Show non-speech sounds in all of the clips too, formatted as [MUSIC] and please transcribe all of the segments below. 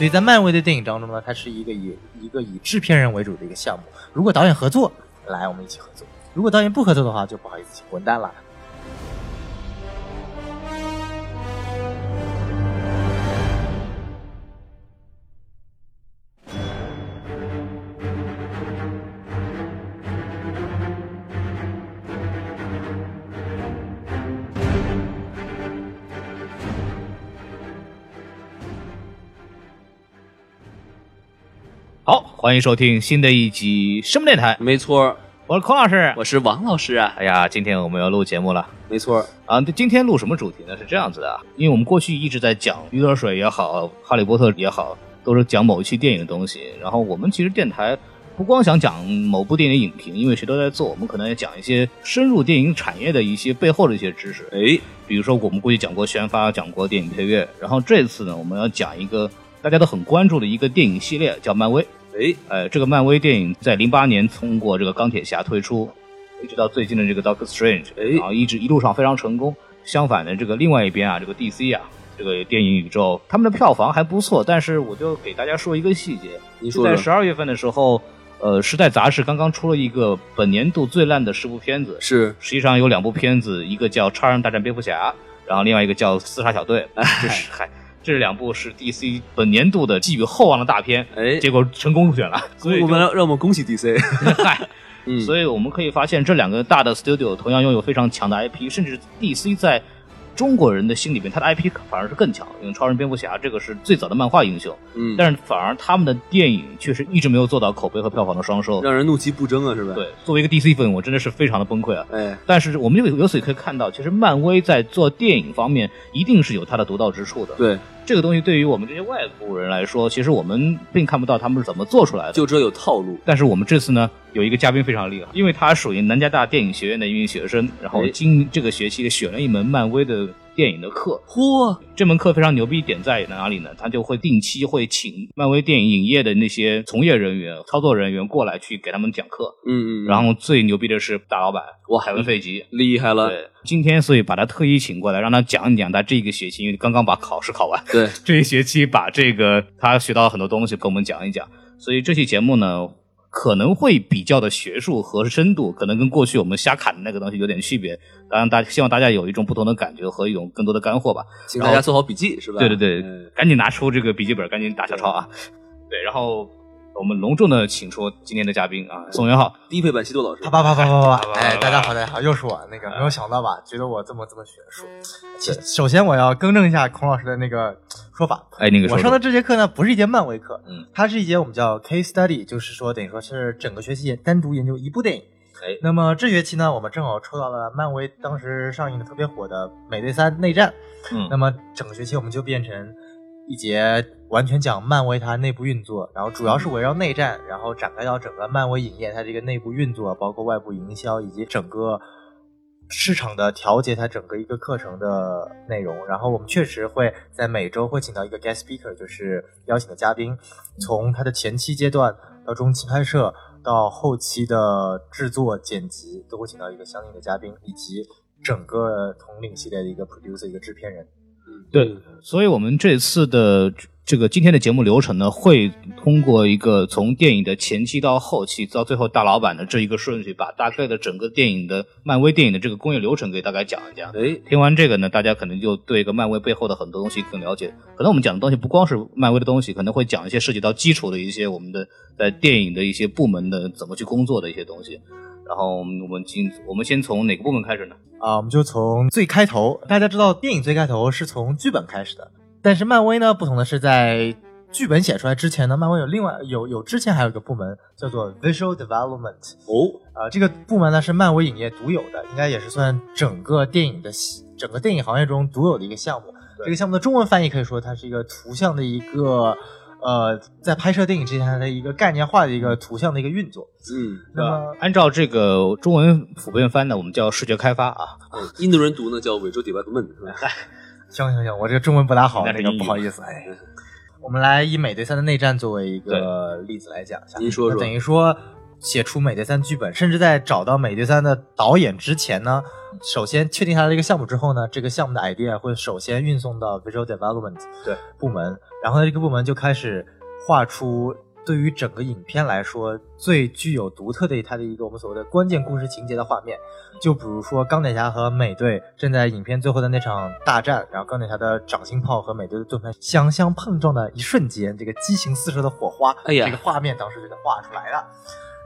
所以在漫威的电影当中呢，它是一个以一个以制片人为主的一个项目。如果导演合作，来我们一起合作；如果导演不合作的话，就不好意思，滚蛋了。欢迎收听新的一集什么电台？没错，我是孔老师，我是王老师啊。哎呀，今天我们要录节目了。没错啊，今天录什么主题呢？是这样子的啊，因为我们过去一直在讲《鱼得水》也好，《哈利波特》也好，都是讲某一期电影的东西。然后我们其实电台不光想讲某部电影影评，因为谁都在做，我们可能也讲一些深入电影产业的一些背后的一些知识。哎，比如说我们过去讲过宣发，讲过电影配乐，然后这次呢，我们要讲一个大家都很关注的一个电影系列，叫漫威。哎，呃，这个漫威电影在零八年通过这个钢铁侠推出，一直到最近的这个 Doctor Strange，哎然后一直一路上非常成功。相反的，这个另外一边啊，这个 DC 啊，这个电影宇宙，他们的票房还不错。但是我就给大家说一个细节，就在您说在十二月份的时候，呃，《时代》杂志刚刚出了一个本年度最烂的十部片子，是实际上有两部片子，一个叫《超人大战蝙蝠侠》，然后另外一个叫《刺杀小队》，[LAUGHS] 这是嗨。这两部是 DC 本年度的寄予厚望的大片，哎。结果成功入选了，所以我们让让我们恭喜 DC。[LAUGHS] 嗨，嗯，所以我们可以发现，这两个大的 studio 同样拥有非常强的 IP，甚至 DC 在中国人的心里面，他的 IP 反而是更强。因为超人、蝙蝠侠这个是最早的漫画英雄，嗯，但是反而他们的电影确实一直没有做到口碑和票房的双收。让人怒其不争啊，是吧？，对，作为一个 DC 粉，我真的是非常的崩溃啊。哎，但是我们有由此可以看到，其实漫威在做电影方面一定是有它的独到之处的。对，这个东西对于我们这些外国人来说，其实我们并看不到他们是怎么做出来的。就知道有套路。但是我们这次呢，有一个嘉宾非常厉害，因为他属于南加大电影学院的一名学生，然后哎今这个学期选了一门漫威的电影的课。嚯，这门课非常牛逼点在哪里呢？他就会定期会请漫威电影影业的那些从业人员、操作人员过来去给他们讲课。嗯嗯，然后最牛逼的是大老板哇海文费吉。厉害了。对，今天所以把他特意请过来，让他讲一讲他这个学期，因为刚刚把考试考完，对，[LAUGHS] 这一学期把这个他学到很多东西跟我们讲一讲。所以这期节目呢，可能会比较的学术和深度，可能跟过去我们瞎侃的那个东西有点区别。当然，大希望大家有一种不同的感觉和一种更多的干货吧。请大家做好笔记，是吧？对对对，嗯赶紧拿出这个笔记本，赶紧打小抄啊！对，然后我们隆重的请出今天的嘉宾啊，宋元浩。低配版西多老师啪。啪啪啪啪啪！哎，大家好，大家好，又是我。那个没有想到吧？觉得我这么这么学术。其首先我要更正一下孔老师的那个说法。哎，那个我上的这节课呢，不是一节漫威课，嗯，它是一节我们叫 case study，就是说等于说是整个学期单独研究一部电影。哎那么这学期呢，我们正好抽到了漫威当时上映的特别火的《美队三：内战》。嗯那么整个学期我们就变成一节完全讲漫威它内部运作，然后主要是围绕内战，然后展开到整个漫威影业它这个内部运作，包括外部营销以及整个市场的调节，它整个一个课程的内容。然后我们确实会在每周会请到一个 guest speaker，就是邀请的嘉宾，从它的前期阶段到中期拍摄到后期的制作剪辑，都会请到一个相应的嘉宾，以及整个统领系列的一个 producer 一个制片人。对，所以我们这次的这个今天的节目流程呢，会通过一个从电影的前期到后期，到最后大老板的这一个顺序，把大概的整个电影的漫威电影的这个工业流程给大概讲一讲。哎，听完这个呢，大家可能就对一个漫威背后的很多东西更了解。可能我们讲的东西不光是漫威的东西，可能会讲一些涉及到基础的一些我们的在电影的一些部门的怎么去工作的一些东西。然后我们我们进我们先从哪个部门开始呢？啊，我们就从最开头，大家知道电影最开头是从剧本开始的，但是漫威呢不同的是在剧本写出来之前呢，漫威有另外有有之前还有一个部门叫做 Visual Development，哦，啊、这个部门呢是漫威影业独有的，应该也是算整个电影的整个电影行业中独有的一个项目。这个项目的中文翻译可以说它是一个图像的一个呃，在拍摄电影之前的一个概念化的一个图像的一个运作。嗯，那么按照这个中文普遍翻呢，我们叫视觉开发啊。嗯印度人读呢叫伪洲 development 是吧？[LAUGHS] 行行行，我这个中文不大好，那个不好意思，哎。我们来以美队三的内战作为一个例子来讲一下。您说说等于说写出美队三剧本，甚至在找到美队三的导演之前呢，首先确定下来这个项目之后呢，这个项目的 idea 会首先运送到 Visual Development 对部门，然后呢，这个部门就开始画出对于整个影片来说最具有独特的它的一个我们所谓的关键故事情节的画面。就比如说钢铁侠和美队正在影片最后的那场大战，然后钢铁侠的掌心炮和美队的盾牌相相碰撞的一瞬间，这个激情四射的火花，哎呀这个画面当时就给画出来的。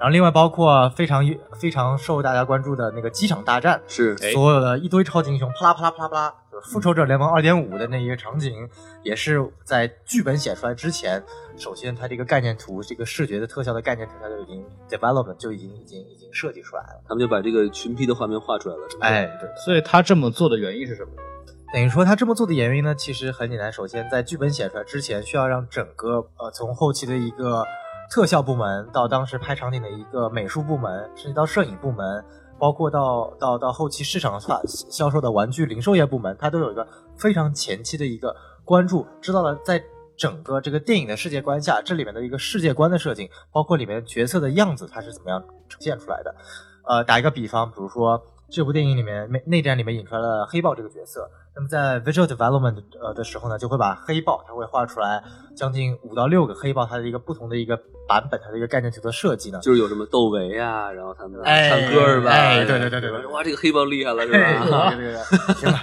然后另外包括非常非常受大家关注的那个机场大战，是哎所有的一堆超级英雄啪啦啪啦啪啦啪啦，就是复仇者联盟二点五的那一个场景，也是在剧本写出来之前，首先它这个概念图，这个视觉的特效的概念图，它就已经 development 就已经已经已经设计出来了。他们就把这个群批的画面画出来了，是吧？哎，对，所以他这么做的原因是什么？等于说他这么做的原因呢，其实很简单。首先，在剧本写出来之前，需要让整个呃从后期的一个特效部门到当时拍场景的一个美术部门，甚至到摄影部门，包括到到到后期市场化销售的玩具零售业部门，它都有一个非常前期的一个关注，知道了在整个这个电影的世界观下，这里面的一个世界观的设定，包括里面角色的样子，它是怎么样呈现出来的。呃，打一个比方，比如说这部电影里面内内战里面引出来了黑豹这个角色，那么在 visual development 呃的时候呢，就会把黑豹它会画出来将近五到六个黑豹它的一个不同的一个版本，它的一个概念图的设计呢。就是有什么窦唯啊，然后他们哎唱歌是吧？哎对对对对对哇，这个黑豹厉害了是吧？对对对，行了。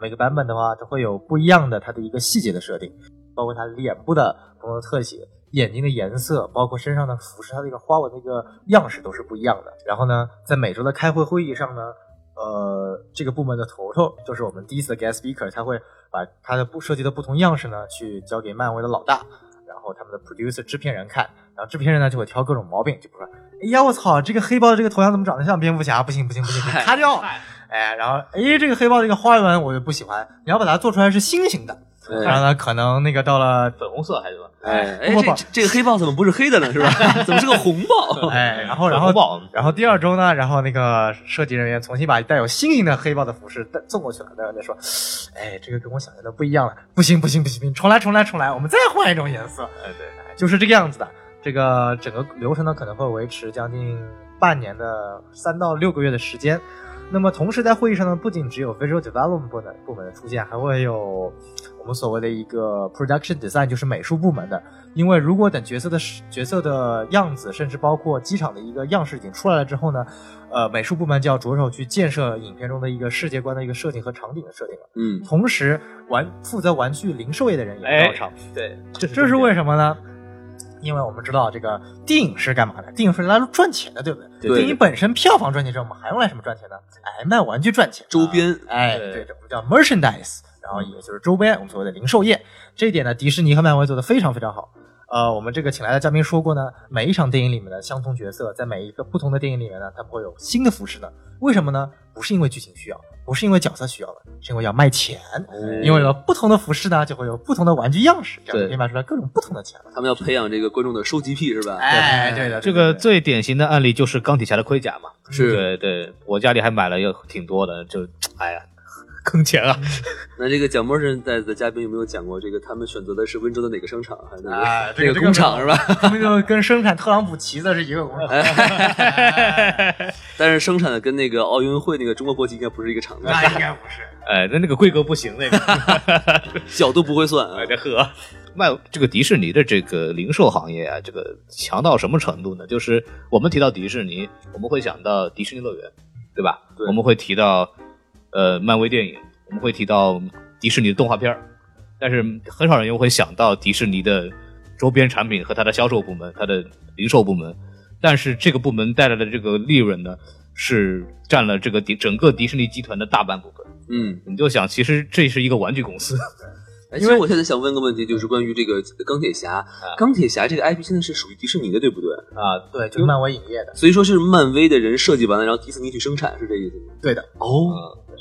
每个版本的话，它会有不一样的它的一个细节的设定，包括它脸部的不同的特写、眼睛的颜色，包括身上的服饰，它的一个花纹的一个样式都是不一样的。然后呢，在每周的开会会议上呢，呃，这个部门的头头就是我们第一次的 guest speaker，他会把他的不设计的不同样式呢，去交给漫威的老大，然后他们的 producer 制片人看，然后制片人呢就会挑各种毛病，就比如说，哎呀我操，这个黑豹的这个头像怎么长得像蝙蝠侠？不行不行不行，不行 [LAUGHS] 咔掉。哎，然后哎，这个黑豹这个花纹我就不喜欢，你要把它做出来是心形的，哎然后呢，可能那个到了粉红色还是什么？哎哎，这这个黑豹怎么不是黑的呢？是吧？[LAUGHS] 怎么是个红豹？哎，然后然后红豹然后第二周呢，然后那个设计人员重新把带有星星的黑豹的服饰带送过去了，然后再说，哎，这个跟我想象的不一样了，不行不行不行不行，重来重来重来，我们再换一种颜色，哎，对，哎就是这个样子的。这个整个流程呢可能会维持将近半年的三到六个月的时间。那么同时在会议上呢，不仅只有 visual development 部门部门的出现，还会有我们所谓的一个 production design，就是美术部门的。因为如果等角色的角色的样子，甚至包括机场的一个样式已经出来了之后呢，呃，美术部门就要着手去建设影片中的一个世界观的一个设定和场景的设定了。嗯，同时，玩负责玩具零售业的人也到场。对，这这是为什么呢？因为我们知道这个电影是干嘛的？电影是来赚钱的，对不对？对电影本身票房赚钱之后，我们还用来什么赚钱呢？哎，卖玩具赚钱，周边啊哎，对我们叫 merchandise，然后也就是周边，我们所谓的零售业。这一点呢，迪士尼和漫威做的非常非常好。呃，我们这个请来的嘉宾说过呢，每一场电影里面的相同角色，在每一个不同的电影里面呢，他们会有新的服饰呢。为什么呢？不是因为剧情需要，不是因为角色需要的，是因为要卖钱。因为有不同的服饰呢，就会有不同的玩具样式，这样可以卖出来各种不同的钱。他们要培养这个观众的收集癖是吧？哎，对的，这个最典型的案例就是钢铁侠的盔甲嘛。是对对，我家里还买了有挺多的，就哎呀，坑钱啊！[LAUGHS] 那这个蒋博士带的嘉宾有没有讲过这个他们选择的是温州的哪个商场，还是哪个、哎这个工厂是吧？他们就跟生产特朗普旗子是一个工厂。[LAUGHS] 但是生产的跟那个奥运会那个中国国旗应该不是一个厂子，那应该不是。[LAUGHS] 哎，那那个规格不行，那个。角度不会算啊哎，。这呵，卖这个迪士尼的这个零售行业啊，这个强到什么程度呢？就是我们提到迪士尼，我们会想到迪士尼乐园，对吧？对我们会提到呃漫威电影，我们会提到迪士尼的动画片儿，但是很少人又会想到迪士尼的周边产品和它的销售部门、它的零售部门。但是这个部门带来的这个利润呢，是占了这个迪整个迪士尼集团的大半部分。嗯，你就想，其实这是一个玩具公司，[LAUGHS] 哎其实我现在想问个问题，就是关于这个钢铁侠。钢铁侠这个 IP 现在是属于迪士尼的，对不对？啊，对，就是漫威影业的，所以说是漫威的人设计完了，然后迪士尼去生产，是这意思吗？对的，哦，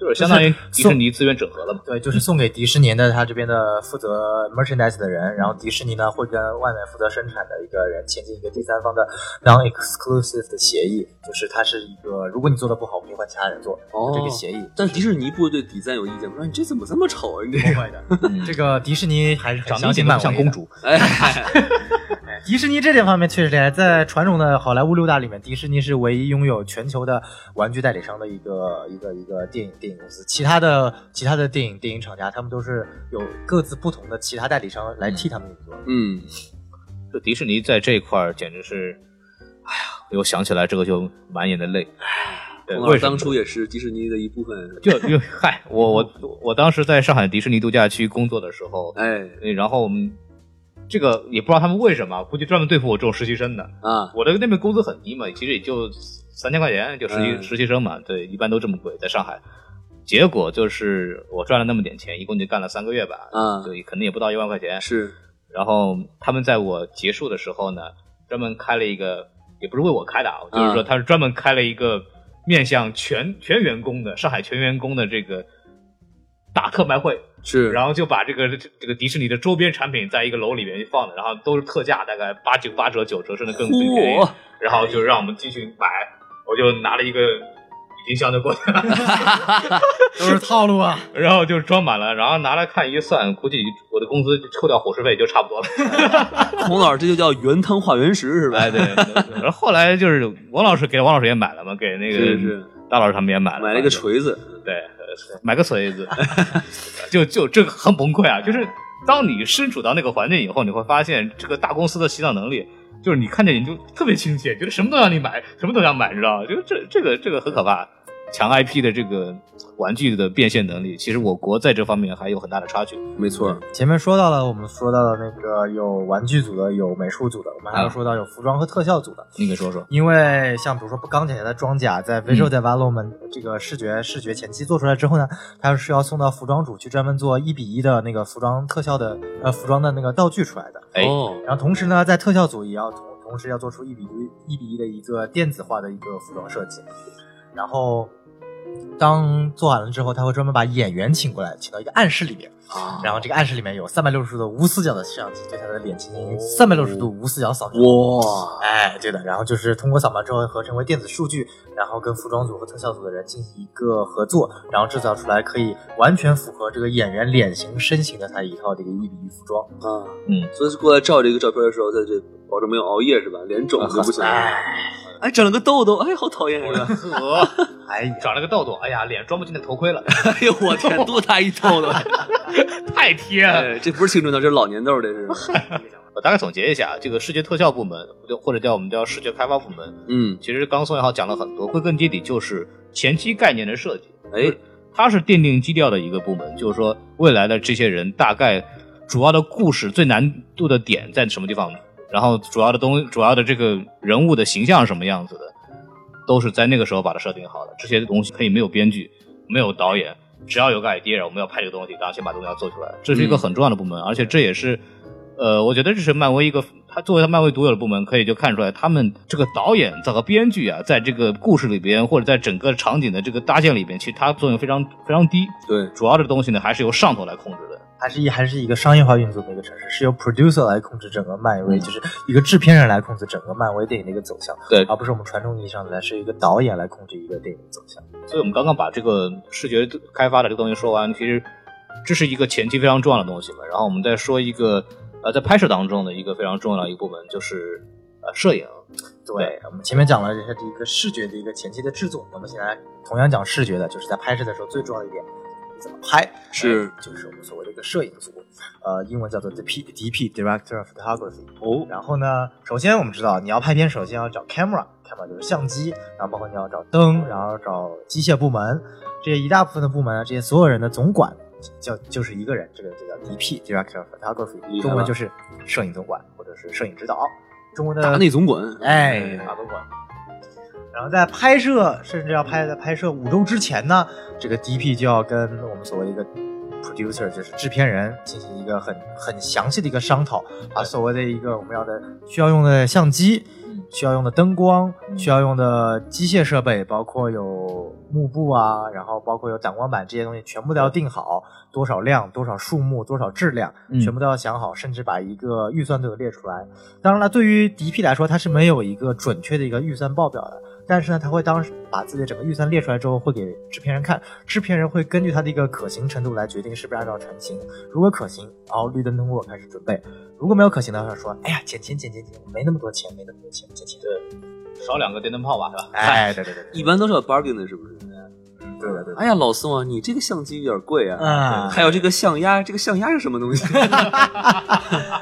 就是相当于迪士尼资源整合了嘛。对，就是送给迪士尼的他这边的负责 merchandise 的人，然后迪士尼呢会跟外面负责生产的一个人签订一个第三方的 non-exclusive 的协议，就是它是一个如果你做的不好，我可以换其他人做，哦这个协议。但迪士尼不会对底赞有意见吗？说你这怎么这么丑啊？你这个，不会的，这个迪士尼还是很长得一点都相信漫威的不像公主，哎，[LAUGHS] 迪士尼这点方面确实厉害，在传统的好莱坞六大里面，迪士尼是唯一拥有全球的玩具代理商的一个一个一个电影电影公司。其他的其他的电影电影厂家，他们都是有各自不同的其他代理商来替他们运作。嗯，这迪士尼在这一块儿简直是，哎呀，我想起来这个就满眼的泪。对，孔老师为什么当初也是迪士尼的一部分。就就 [LAUGHS] 嗨，我我我当时在上海迪士尼度假区工作的时候，哎呃然后我们这个也不知道他们为什么，估计专门对付我这种实习生的。啊，我的那边工资很低嘛，其实也就三千块钱，就实习、嗯实习生嘛，对，一般都这么贵，在上海。结果就是我赚了那么点钱，一共就干了三个月吧，啊对，可能也不到一万块钱。是然后他们在我结束的时候呢，专门开了一个，也不是为我开的啊，就是说他是专门开了一个面向全全员工的上海全员工的这个大特卖会，是，然后就把这个这个迪士尼的周边产品在一个楼里面放的，然后都是特价，大概八九八折九折，甚至更更便宜，然后就让我们进去买，我就拿了一个郁金香就过去了。[LAUGHS] 都是套路啊！然后就装满了，然后拿来看一算，估计我的工资扣掉伙食费就差不多了。[LAUGHS] 孔老师这就叫原汤化原食是吧？哎，对。对然后后来就是王老师给王老师也买了嘛，给那个是是大老师他们也买了，买了一个锤子，对，呃买个锤子，[LAUGHS] 就就这个很崩溃啊！就是当你身处到那个环境以后，你会发现这个大公司的洗脑能力，就是你看见你就特别亲切，觉得什么都让你买，什么都想买，你知道吗？就这这个这个很可怕。强 IP 的这个玩具的变现能力，其实我国在这方面还有很大的差距。没错，前面说到了，我们说到了那个有玩具组的，有美术组的，我们还要啊说到有服装和特效组的。你给说说。因为像比如说钢铁侠的装甲，在嗯 visual development 这个视觉视觉前期做出来之后呢，它是要送到服装组去专门做一比一的那个服装特效的呃服装的那个道具出来的。哎哦，然后同时呢，在特效组也要同同时要做出一比一一比一的一个电子化的一个服装设计。然后当做完了之后，他会专门把演员请过来，请到一个暗室里面。啊然后这个暗室里面有三百六十度的无死角的摄像机对他的脸进行三百六十度无死角扫描。哇，哎，对的，然后就是通过扫描之后合成为电子数据，然后跟服装组和特效组的人进行一个合作，然后制造出来可以完全符合这个演员脸型、身形的他一套这个一比一服装。啊，嗯，所以是过来照这个照片的时候，在这保证没有熬夜是吧？脸肿就不行了。哎，长了个痘痘，哎，好讨厌是吧？[LAUGHS] 哎呀，长了个痘痘，哎呀，脸装不进那头盔了，[LAUGHS] 哎呦我天，多大一痘痘！[LAUGHS] 太贴了。哎，这不是青春痘，这是老年痘，这是。我大概总结一下，这个视觉特效部门，就或者叫我们叫视觉开发部门，嗯，其实刚刚宋元浩讲了很多，归根结底就是前期概念的设计。哎，它是奠定基调的一个部门，就是说未来的这些人大概主要的故事最难度的点在什么地方，然后主要的东主要的这个人物的形象是什么样子的，都是在那个时候把它设定好的。这些东西可以没有编剧，没有导演，只要有个 idea，我们要拍这个东西，然后先把东西要做出来，这是一个很重要的部门，而且这也是。呃，我觉得这是漫威一个，他作为他漫威独有的部门，可以就看出来，他们这个导演这个编剧啊，在这个故事里边，或者在整个场景的这个搭建里边，其实它作用非常非常低。对，主要的东西呢，还是由上头来控制的。还是一还是一个商业化运作的一个城市，是由 producer 来控制整个漫威，嗯就是一个制片人来控制整个漫威电影的一个走向，对而不是我们传统意义上的来是一个导演来控制一个电影的走向。所以我们刚刚把这个视觉开发的这个东西说完，其实这是一个前期非常重要的东西嘛。然后我们再说一个呃，在拍摄当中的一个非常重要的一个部分，就是呃摄影。对，我们前面讲了这是一个视觉的一个前期的制作，我们现在同样讲视觉的，就是在拍摄的时候最重要的一点，你怎么拍，是。哎就是我们所谓的一个摄影组，呃，英文叫做 DP DP Director of Photography。哦，然后呢，首先我们知道你要拍片，首先要找 camera，camera 就是相机，然后包括你要找灯，然后找机械部门，这些一大部分的部门，这些所有人的总管叫就是一个人，这个就叫 DP Director of Photography，中文就是摄影总管或者是摄影指导，中文的大内总管，哎，大总管。然后在拍摄，甚至要拍在拍摄五周之前呢，这个 DP 就要跟我们所谓的一个 producer，就是制片人进行一个很很详细的一个商讨，把所谓的一个我们要的需要用的相机。需要用的灯光，需要用的机械设备，包括有幕布啊，然后包括有挡光板这些东西，全部都要定好，多少量、多少数目、多少质量，全部都要想好，甚至把一个预算都有列出来。当然了，对于 DP 来说，它是没有一个准确的一个预算报表的。但是呢，他会当时把自己的整个预算列出来之后，会给制片人看，制片人会根据他的一个可行程度来决定是不是按照成型。如果可行，然后绿灯通过开始准备；如果没有可行的话，说哎呀减钱减钱减，没那么多钱，没那么多钱减钱。对，少两个电灯泡吧，是吧？[LAUGHS] 哎，对对对，一般都是有 bargain 的，是不是？对对对。哎呀，老宋啊，你这个相机有点贵啊。啊。还有这个象牙，这个象牙是什么东西？[LAUGHS] 哎。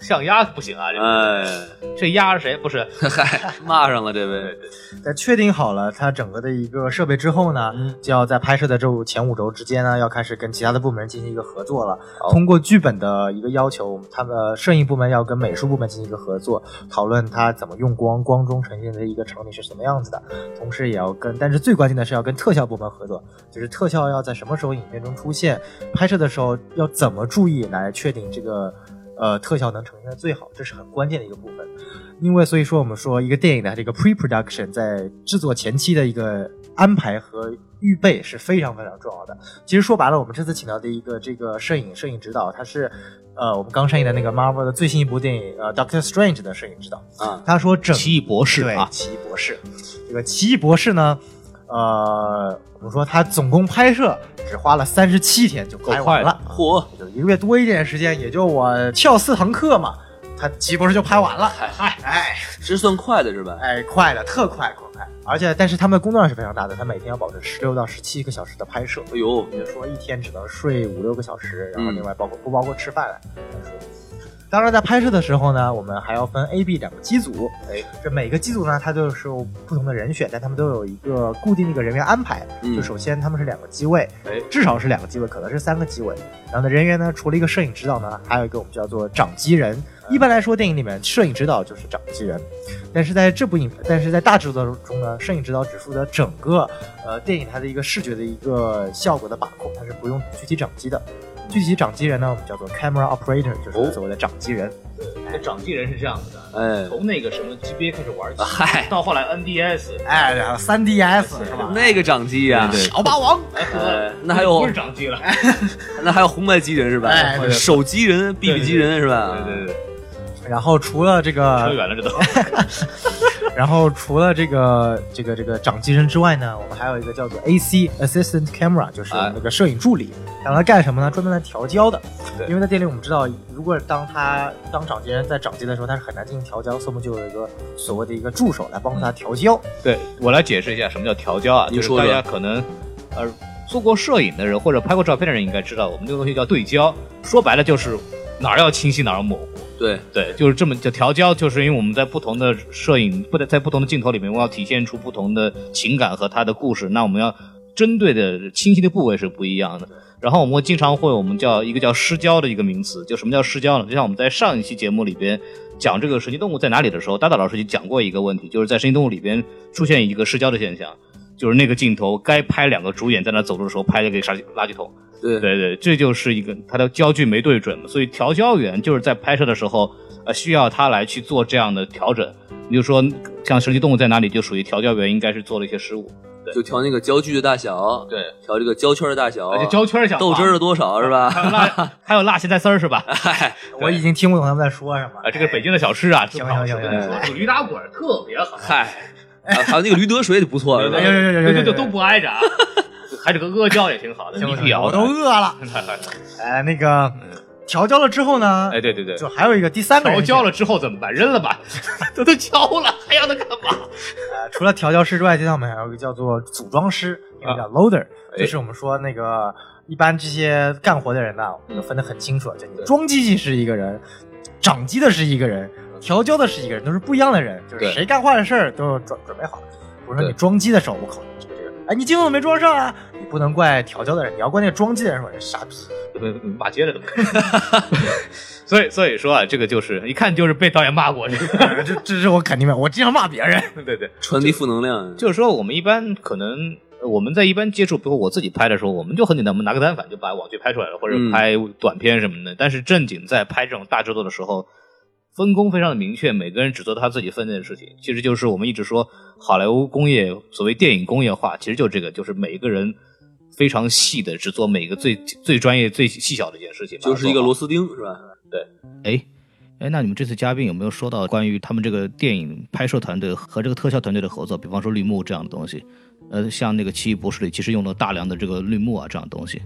象压不行啊！这哎，这鸭是谁？不是，[LAUGHS] 嗨，骂上了这位。在确定好了它整个的一个设备之后呢，就要在拍摄的这前五周之间呢，要开始跟其他的部门进行一个合作了。通过剧本的一个要求，他们摄影部门要跟美术部门进行一个合作，讨论它怎么用光，光中呈现的一个场景是什么样子的。同时也要跟，但是最关键的是要跟特效部门合作，就是特效要在什么时候影片中出现，拍摄的时候要怎么注意来确定这个。呃，特效能呈现的最好，这是很关键的一个部分。因为所以说，我们说一个电影的这个 pre-production 在制作前期的一个安排和预备是非常非常重要的。其实说白了，我们这次请到的一个这个摄影摄影指导，他是呃我们刚上映的那个 Marvel 的最新一部电影呃 Doctor Strange 的摄影指导啊。他说整奇异博士对奇异博士，这个奇异博士呢。呃，我们说他总共拍摄只花了三十七天就拍完了，嚯，就一个月多一点时间，也就我跳四堂课嘛，他岂不是就拍完了。嗨，哎，是算快的是吧？哎，快的，特快，特快。而且，但是他们的工作量是非常大的，他每天要保证十六到十七个小时的拍摄。哎呦，也就是说一天只能睡五六个小时，然后另外包括不包括吃饭来说。当然，在拍摄的时候呢，我们还要分 A、B 两个机组。哎，这每个机组呢，它都是有不同的人选，但他们都有一个固定的一个人员安排。嗯就首先他们是两个机位，哎，至少是两个机位，可能是三个机位。然后呢，人员呢，除了一个摄影指导呢，还有一个我们叫做掌机人。一般来说，电影里面摄影指导就是掌机人，但是在这部影，但是在大制作中呢，摄影指导只负责整个呃电影它的一个视觉的一个效果的把控，它是不用具体掌机的。具体掌机人呢，我们叫做 camera operator，就是所谓的掌机人。这掌机人是这样子的，哎，从那个什么 GBA 开始玩起，嗨，到后来 NDS，哎，然后 3DS 是吧？那个掌机呀，小霸王，哎，那还有不是掌机了，[LAUGHS] 那还有红白机人是吧？哎，手机人、BB 机人是吧？对对对。然后除了这个，扯远了这都。[LAUGHS] 然后除了这个这个这个掌机人之外呢，我们还有一个叫做 AC Assistant Camera，就是那个摄影助理。让他干什么呢？专门来调焦的。因为在店里我们知道，如果当他当掌机人在掌机的时候，他是很难进行调焦，所以我们就有一个所谓的一个助手来帮助他调焦。对我来解释一下什么叫调焦啊？就是大家可能呃做过摄影的人或者拍过照片的人应该知道，我们这个东西叫对焦。说白了就是哪儿要清晰哪儿要模糊。对对，就是这么叫调焦，就是因为我们在不同的摄影不在不同的镜头里面，我要体现出不同的情感和它的故事，那我们要针对的清晰的部位是不一样的。然后我们经常会我们叫一个叫失焦的一个名词，就什么叫失焦呢？就像我们在上一期节目里边讲这个神奇动物在哪里的时候，大大老师就讲过一个问题，就是在神奇动物里边出现一个失焦的现象，就是那个镜头该拍两个主演在那走路的时候，拍了个垃圾垃圾桶。对对对，这就是一个它的焦距没对准，所以调焦员就是在拍摄的时候，呃，需要他来去做这样的调整。你就说像神奇动物在哪里，就属于调焦员应该是做了一些失误，就调那个焦距的大小，对，调这个焦圈的大小，而且焦圈小，豆汁儿的多少是吧？还有辣，还有辣咸菜丝儿是吧？嗨，我已经听不懂他们在说什么。啊，这个北京的小吃啊，行行行行，煮驴打滚特别好。嗨，还有那个驴得水就不错，[LAUGHS] 对对对对对，都不挨着啊。还这个阿胶也挺好的，我都饿 [LAUGHS] 了。哎，那个调焦了之后呢？哎，对对对，就还有一个第三个。调焦了之后怎么办？扔了吧，[LAUGHS] 都都焦了，还要它干嘛？呃，除了调焦师之外，接下来我们还有一个叫做组装师，一个叫 loader，就是我们说那个一般这些干活的人呢，我们分得很清楚，就你装机器是一个人，掌机的是一个人，调教的是一个人，都是不一样的人，就是谁干坏的事儿都准准备好。我说你装机的时候，我靠。你这个哎，你镜头没装上啊！你不能怪调教的人，你要怪那个装机的人说人傻逼，骂街了都。[LAUGHS] 所以，所以说啊，这个就是一看就是被导演骂过，[LAUGHS] 这个这这是我肯定的，我经常骂别人。对对，[LAUGHS] 传递负能量。就是说，我们一般可能呃我们在一般接触，比如我自己拍的时候，我们就很简单，我们拿个单反就把网剧拍出来了，或者嗯拍短片什么的。但是正经在拍这种大制作的时候，分工非常的明确，每个人只做他自己分内的事情。其实就是我们一直说好莱坞工业，所谓电影工业化，其实就这个，就是每一个人非常细的只做每个最最专业、最细小的一件事情，就是一个螺螺丝钉是吧？对哎，哎，那你们这次嘉宾有没有说到关于他们这个电影拍摄团队和这个特效团队的合作？比方说绿幕这样的东西，呃，像那个《奇异博士》里其实用了大量的这个绿幕啊这样的东西。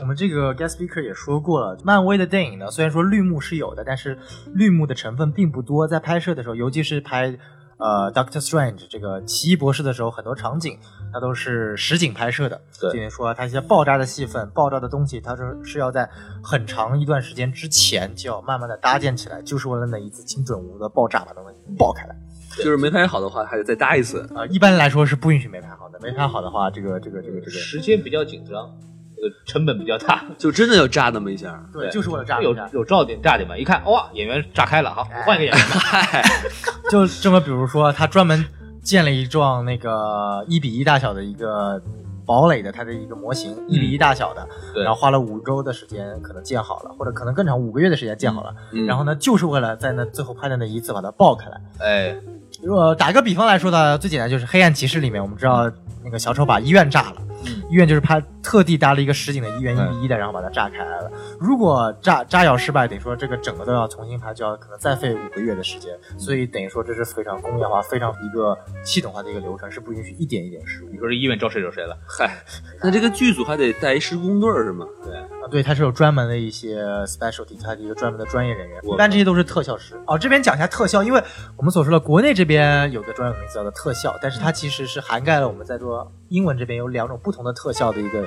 我们这个 guest speaker 也说过了，漫威的电影呢，虽然说绿幕是有的，但是绿幕的成分并不多。在拍摄的时候，尤其是拍呃 Doctor Strange 这个奇异博士的时候，很多场景它都是实景拍摄的。对就是说它一些爆炸的戏份、爆炸的东西，它是是要在很长一段时间之前就要慢慢的搭建起来，就是为了那一次精准无误的爆炸把东西爆开来。就是没拍好的话，还得再搭一次。啊、一般来说是不允许没拍好的，没拍好的话，这个这个这个这个，时间比较紧张，这个成本比较大，就真的要炸那么一下。对，就是为了炸有。有照点炸点嘛？一看哇，演员炸开了，好，哎换一个演员吧。[LAUGHS] 嗨，就这么，比如说，他专门建了一幢那个一比一大小的一个堡垒的它的一个模型，一比一大小的，然后花了五周的时间可能建好了，或者可能更长五个月的时间建好了，嗯然后呢，就是为了在那最后拍的那一次把它爆开来。哎，如果打一个比方来说呢，最简单就是《黑暗骑士》里面，我们知道那个小丑把医院炸了，嗯医院就是拍特地搭了一个实景的医院一比一的，然后把它炸开来了。如果炸炸药失败，等于说这个整个都要重新拍，就要可能再费五个月的时间，所以等于说这是非常工业化、非常一个系统化的一个流程，是不允许一点一点失误你。说这医院招谁惹谁了？嗨，那这个剧组还得带一施工队儿是吗？对，啊，对，它是有专门的一些 specialty，它的一个专门的专业人员，我一般这些都是特效师。哦，这边讲一下特效，因为我们所说的国内这边有个专有名词叫做特效，但是它其实是涵盖了我们在做英文这边有两种不同的特效的一个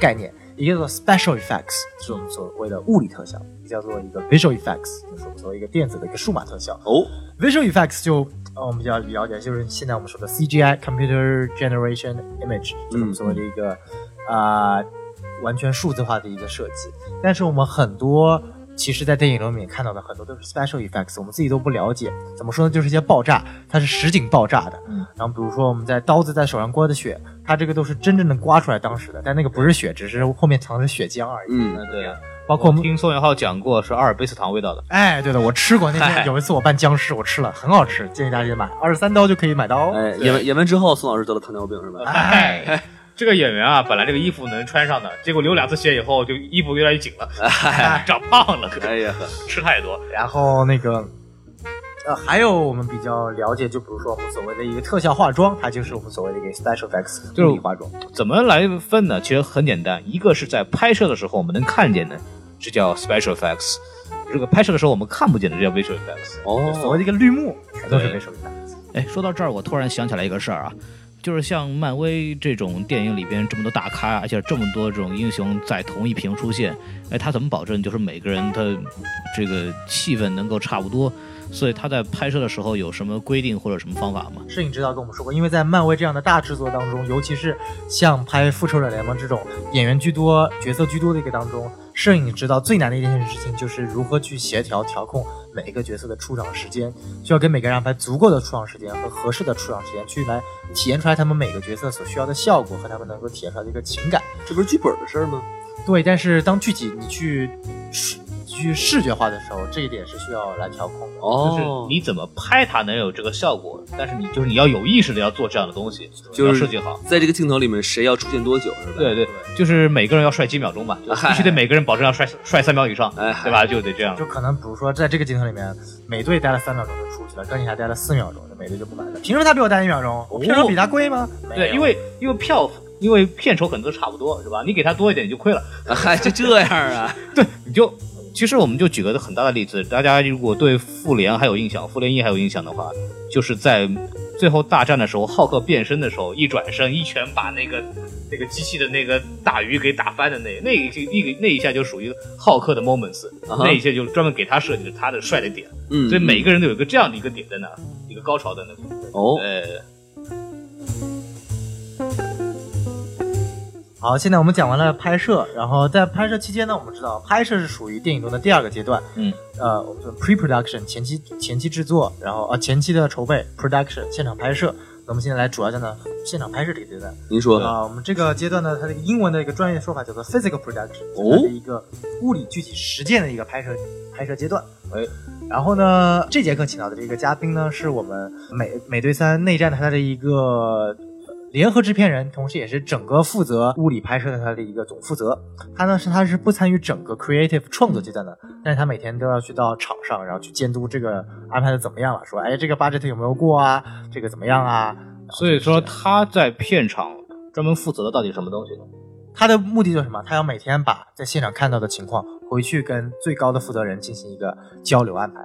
概念，一个叫做 special effects，是我们所谓的物理特效，一个叫做一个 visual effects，就是我们所谓一个电子的一个数码特效。哦，Visual effects 就呃我们比较了解，就是现在我们说的 CGI Computer Generation Image，就是我们所谓的一个啊、呃完全数字化的一个设计。但是我们很多其实，在电影里面看到的很多都是 special effects，我们自己都不了解。怎么说呢？就是一些爆炸，它是实景爆炸的。嗯。然后比如说我们在刀子在手上刮的血，它这个都是真正的刮出来当时的，但那个不是血，只是后面藏着血浆而已。嗯，对呀，包括我们听宋元浩讲过是阿尔卑斯糖味道的。哎，对的，我吃过。那嗨天有一次我扮僵尸，我吃了，很好吃，建议大家买，二十三刀就可以买到哦。哎，演完演完之后，宋老师得了糖尿病是吧？哎，[LAUGHS] 这个演员啊，本来这个衣服能穿上的，结果流两次血以后，就衣服越来越紧了，[LAUGHS] 长胖了，哎呀，吃太多。然后那个，呃，还有我们比较了解，就比如说我们所谓的一个特效化妆，它就是我们所谓的一个 special effects，就是化妆。怎么来分呢？其实很简单，一个是在拍摄的时候我们能看见的，这叫 special effects；这个拍摄的时候我们看不见的，这叫 visual effects。哦，所谓的一个绿幕，全都是 visual effects。哎，说到这儿，我突然想起来一个事儿啊，就是像漫威这种电影里边这么多大咖，而且这么多这种英雄在同一屏出现，哎，他怎么保证就是每个人他这个气氛能够差不多？所以他在拍摄的时候有什么规定或者什么方法吗？摄影指导跟我们说过，因为在漫威这样的大制作当中，尤其是像拍《复仇者联盟》这种演员居多、角色居多的一个当中，摄影指导最难的一件事情就是如何去协调调控每一个角色的出场时间，需要给每个人安排足够的出场时间和合适的出场时间，去来体验出来他们每个角色所需要的效果和他们能够体现出来的一个情感。这不是剧本的事儿吗？对，但是当具体你去视去视觉化的时候，这一点是需要来调控的。就是哦，你怎么拍它能有这个效果，但是你就是你要有意识的要做这样的东西，就是要设计好。在这个镜头里面，谁要出现多久是吧？对对，就是每个人要帅几秒钟吧，就必须得每个人保证要帅帅三秒以上，哎对吧？就得这样。就可能比如说在这个镜头里面，美队待了三秒钟就出去了，钢铁侠待了四秒钟，美队就不买了。凭什么他比我待一秒钟？我片酬比他贵吗？没对，因为因为票因为片酬可能都差不多，是吧？你给他多一点你就亏了。嗨，就这样啊？[LAUGHS] 对，你就其实我们就举个很大的例子，大家如果对复联还有印象，复联一还有印象的话，就是在最后大战的时候，浩克变身的时候，一转身一拳把那个那个机器的那个大鱼给打翻的那那一那个那一下就属于浩克的 moments，、那一下就专门给他设计的他的帅的点，嗯，所以每个人都有一个这样的一个点在那，一个高潮在那里。哦，呃，好，现在我们讲完了拍摄，然后在拍摄期间呢，我们知道拍摄是属于电影中的第二个阶段，嗯，呃，我们说 pre-production 前期前期制作，然后呃前期的筹备 production 现场拍摄。那我们现在来主要讲讲现场拍摄这个阶段。您说啊、我们这个阶段呢，它这个英文的一个专业说法叫做 physical production，哦它的一个物理具体实践的一个拍摄拍摄阶段。哎，然后呢，这节课请到的这个嘉宾呢，是我们美美队三内战的它的一个呃联合制片人，同时也是整个负责物理拍摄的他的一个总负责。他呢是他是不参与整个 creative 创作阶段的，但是他每天都要去到场上，然后去监督这个安排的怎么样了，说哎这个 budget 有没有过啊，这个怎么样啊。所以说他在片场专门负责的到底什么东西呢？他的目的就是什么？他要每天把在现场看到的情况回去跟最高的负责人进行一个交流安排，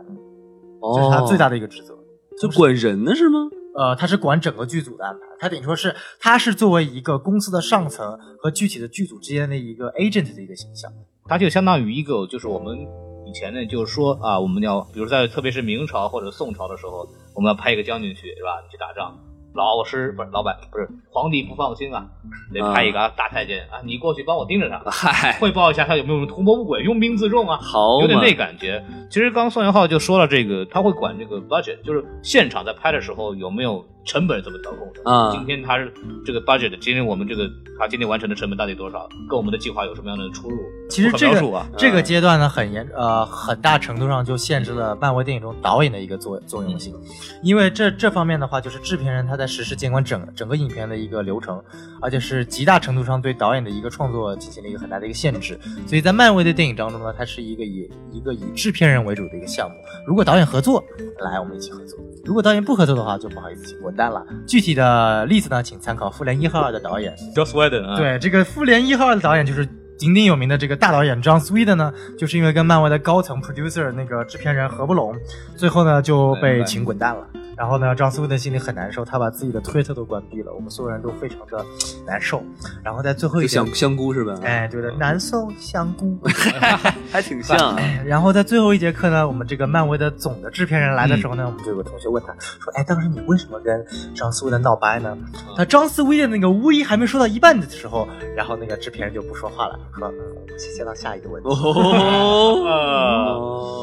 这是他最大的一个职责。就管人呢是吗？呃，他是管整个剧组的安排，他等于说是他是作为一个公司的上层和具体的剧组之间的一个 agent 的一个形象。他就相当于一个，就是我们以前呢，就是说啊，我们要，比如在特别是明朝或者宋朝的时候，我们要派一个将军去，是吧？去打仗，老师不是老板，不是皇帝不放心啊，得派一个啊大太监啊，你过去帮我盯着他，嗨，汇报一下他有没有图谋不轨、拥兵自重啊，好有点那感觉。其实刚刚宋元浩就说了，这个他会管这个 budget，就是现场在拍的时候有没有成本怎么调控的。啊今天他是这个 budget，今天我们这个他今天完成的成本到底多少，跟我们的计划有什么样的出入？其实这个啊，这个阶段呢，很严呃很大程度上就限制了漫威电影中导演的一个作作用性，因为这这方面的话，就是制片人他在实时监管整整个影片的一个流程，而且是极大程度上对导演的一个创作进行了一个很大的一个限制。所以在漫威的电影当中呢，它是一个以一个以制片人为主的一个项目。如果导演合作，来我们一起合作；如果导演不合作的话，就不好意思，请滚蛋了。具体的例子呢，请参考《复联一和二》的导演 Joss Whedon 啊，对，这个《复联一号》的导演就是鼎鼎有名的这个大导演 John Sweden 呢，就是因为跟漫威的高层 producer 那个制片人合不拢，最后呢就被请滚蛋了。然后呢，John Sweden 心里很难受，他把自己的推特都关闭了，我们所有人都非常的难受。然后在最后一天就香，香菇是吧？哎，对的，难受香菇。[LAUGHS] 还挺像啊。然后在最后一节课呢，我们这个漫威的总的制片人来的时候呢，我们就有个同学问他说：“哎，当时你为什么跟张思威的闹掰呢？”那张思威的那个巫医还没说到一半的时候，然后那个制片人就不说话了，说：“嗯，我们先到下一个问题。哦 [LAUGHS] [LAUGHS]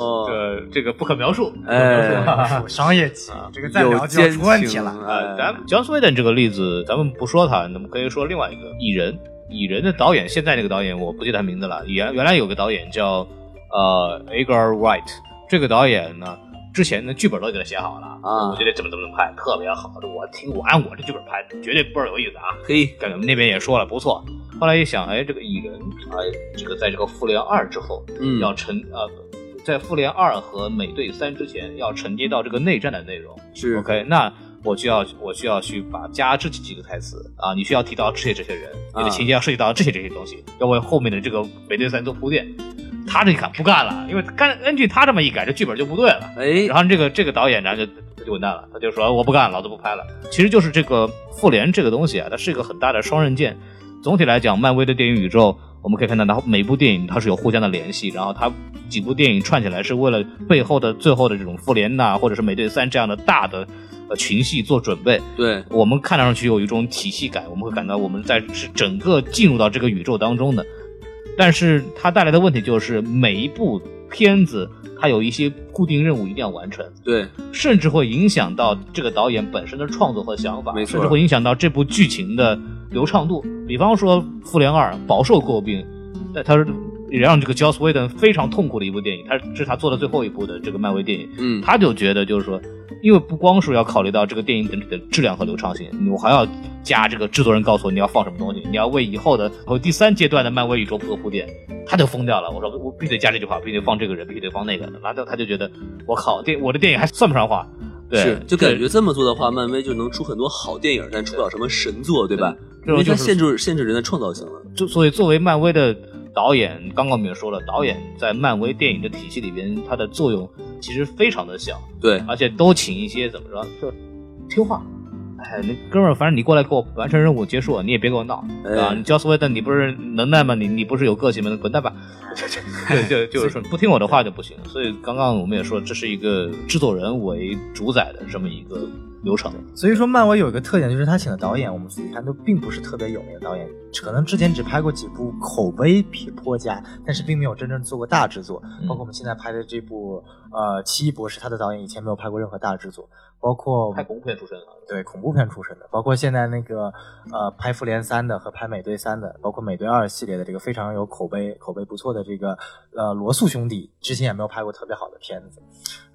哦，这这个不可描述，不可描哎述商业机，这个再有聊就出问题了。呃，咱哎们 Joss Whedon 这个例子，咱们不说他，咱们可以说另外一个蚁人。蚁人的导演，现在这个导演我不记得他名字了。原原来有个导演叫呃 Edgar Wright，这个导演呢，之前的剧本都给他写好了啊我觉得怎么怎么拍特别好，我听我按我这剧本拍，绝对倍儿有意思啊。嘿，感觉那边也说了不错。后来一想，哎，这个蚁人啊，这个在这个复联二之后，嗯要成呃，在复联二和美队三之前要承接到这个内战的内容。是 OK，那我需要我需要去把加这几个台词啊，你需要提到这些这些人，你的情节要涉及到这些这些东西，要为后面的这个美队三做铺垫。他这一看不干了，因为干根据他这么一改，这剧本就不对了。哎然后这个这个导演然后就他就滚蛋了，他就说我不干，老子不拍了。其实就是这个复联这个东西啊，它是一个很大的双刃剑。总体来讲，漫威的电影宇宙，我们可以看到它每部电影它是有互相的联系，然后它几部电影串起来是为了背后的最后的这种复联呐、或者是美队三这样的大的呃群戏做准备。对，我们看上去有一种体系感，我们会感到我们在是整个进入到这个宇宙当中的。但是它带来的问题就是每一部片子它有一些固定任务一定要完成，对，甚至会影响到这个导演本身的创作和想法，甚至会影响到这部剧情的流畅度。比方说《复联二》饱受诟病，但他是也让这个 Joss Whedon 非常痛苦的一部电影，他是他做的最后一部的这个漫威电影。嗯，他就觉得就是说，因为不光是要考虑到这个电影整体的质量和流畅性，我还要加这个制作人告诉我你要放什么东西，你要为以后的和第三阶段的漫威宇宙做铺垫，他就疯掉了。我说我必须得加这句话，必须得放这个人，必须得放那个，然后他就觉得我靠，电我的电影还算不上话。对，是，就感觉这么做的话，漫威就能出很多好电影，但出不了什么神作，对吧？因为它限制限制人的创造性了。就所以作为漫威的导演，刚刚我们也说了，导演在漫威电影的体系里边，它的作用其实非常的小，对，而且都请一些怎么说，就听话。哎，那哥们儿，反正你过来给我完成任务结束，你也别给我闹、哎啊！你 Joss Whedon，你不是能耐吗？你你不是有个性吗？滚蛋吧！[LAUGHS] 对，就 [LAUGHS] 就是说不听我的话就不行。所以刚刚我们也说，这是一个制作人为主宰的这么一个流程。所以说，漫威有一个特点，就是他请的导演，我们仔细看都并不是特别有名的导演，可能之前只拍过几部口碑颇佳，但是并没有真正做过大制作。包括我们现在拍的这部呃《奇异博士》，他的导演以前没有拍过任何大制作，包括拍恐怖片出身的，对恐怖片出身的，包括现在那个呃拍复联三的和拍美队三的，包括美队二系列的这个非常有口碑、口碑不错的这个呃罗素兄弟，之前也没有拍过特别好的片子。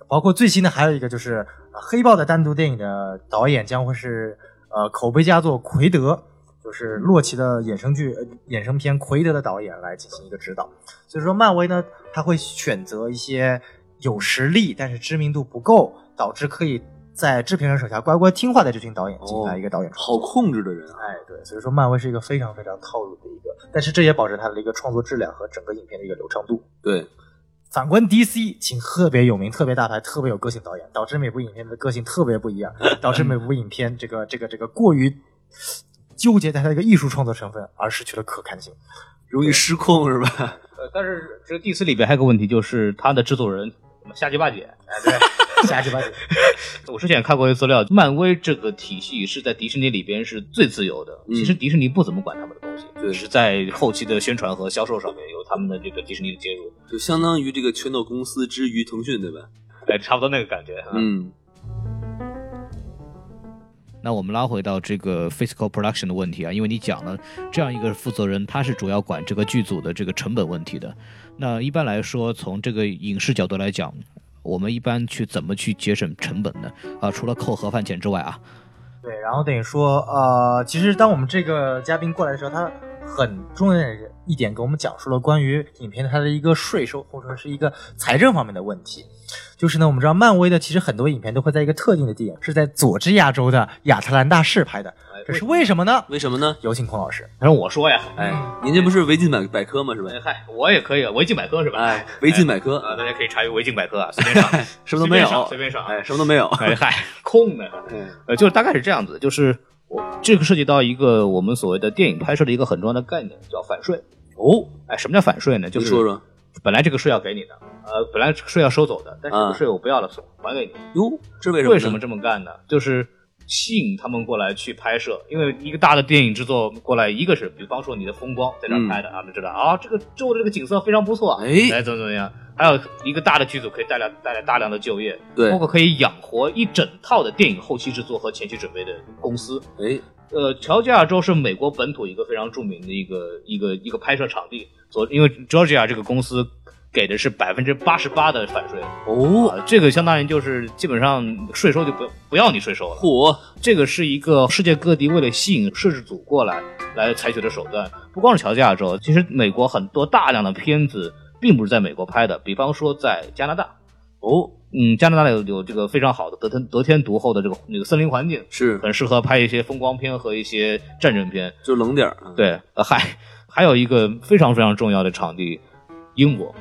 包括最新的还有一个就是《黑豹》的单独电影的导演将会是呃口碑佳作奎德，就是洛奇的衍生剧、衍生片奎德的导演来进行一个指导。所以说，漫威呢，他会选择一些有实力但是知名度不够，导致可以在制片人手下乖乖听话的这群导演进来一个导演，好控制的人。哎，对，所以说漫威是一个非常非常套路的一个，但是这也保证它的一个创作质量和整个影片的一个流畅度。对。反观 DC，请特别有名、特别大牌、特别有个性导演，导致每部影片的个性特别不一样，导致每部影片这个、这个、这个过于纠结在它一个艺术创作成分，而失去了可看性，容易失控，是吧？[LAUGHS] 呃，但是这个 DC 里边还有个问题，就是它的制作人什么瞎鸡巴姐，哎，对。瞎鸡巴！我之前看过一个资料，漫威这个体系是在迪士尼里边是最自由的。其实迪士尼不怎么管他们的东西，只，是在后期的宣传和销售上面有他们的这个迪士尼的介入，就相当于这个拳头公司之于腾讯，对吧？哎，差不多那个感觉。嗯。那我们拉回到这个 physical production 的问题啊，因为你讲了这样一个负责人，他是主要管这个剧组的这个成本问题的。那一般来说，从这个影视角度来讲。我们一般去怎么去节省成本呢？啊，除了扣盒饭钱之外啊，对，然后等于说，呃，其实当我们这个嘉宾过来的时候，他很重要的一点给我们讲述了关于影片它的一个税收或者说是一个财政方面的问题。就是呢，我们知道漫威的其实很多影片都会在一个特定的地点，是在佐治亚州的亚特兰大市拍的。这是为什么呢？为什么呢？有请孔老师。让我说呀，哎，您这不是维基百百科吗？是吧？嗨，我也可以，维基百科是吧？哎，维基百科啊，大家可以查阅维基百科啊，随便上，[LAUGHS] 什么都没有，随便上，哎，什么都没有，[LAUGHS] 哎嗨，空的，呃，就是大概是这样子，就是我这个涉及到一个我们所谓的电影拍摄的一个很重要的概念，叫反税。哦，哎，什么叫反税呢？就是说说，本来这个税要给你的，呃，本来税要收走的，但是这个税我不要了，还给你。哟，这为什么？为什么这么干呢？就是。吸引他们过来去拍摄，因为一个大的电影制作过来，一个是比方说你的风光在这拍的啊，们知道啊，这个周围的这个景色非常不错，哎，怎么怎么样？还有一个大的剧组可以带来带来大量的就业，对，包括可以养活一整套的电影后期制作和前期准备的公司，哎，呃，乔治亚州是美国本土一个非常著名的一个一个一个拍摄场地，所因为 Georgia 这个公司。给的是百分之八十八的反税哦，这个相当于就是基本上税收就不不要你税收了。嚯，这个是一个世界各地为了吸引摄制组过来来采取的手段。不光是乔治亚州，其实美国很多大量的片子并不是在美国拍的，比方说在加拿大。哦，嗯，加拿大有有这个非常好的得天得天独厚的这个那个森林环境，是很适合拍一些风光片和一些战争片。就冷点儿。对，呃，还还有一个非常非常重要的场地，英国。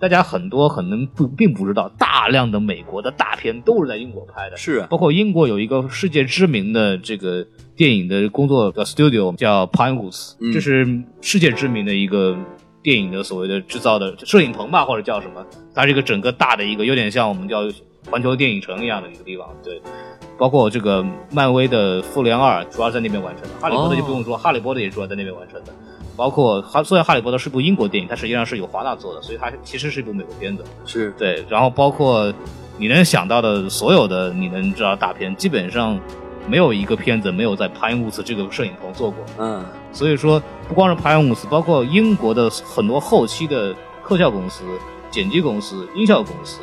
大家很多可能不并不知道，大量的美国的大片都是在英国拍的，是，包括英国有一个世界知名的这个电影的工作的 studio 叫 Pinewoods，这是世界知名的一个电影的所谓的制造的摄影棚吧，或者叫什么？它是一个整个大的一个，有点像我们叫环球电影城一样的一个地方，对。包括这个漫威的复联二主要在那边完成的，哈利波特就不用说，哈利波特也主要在那边完成的。包括哈，虽然《哈利波特》是部英国电影，它实际上是由华纳做的，所以它其实是一部美国片子。是对，然后包括你能想到的所有的你能知道大片，基本上没有一个片子没有在帕因伍斯这个摄影棚做过。嗯，所以说不光是帕因伍斯，包括英国的很多后期的特效公司、剪辑公司、音效公司。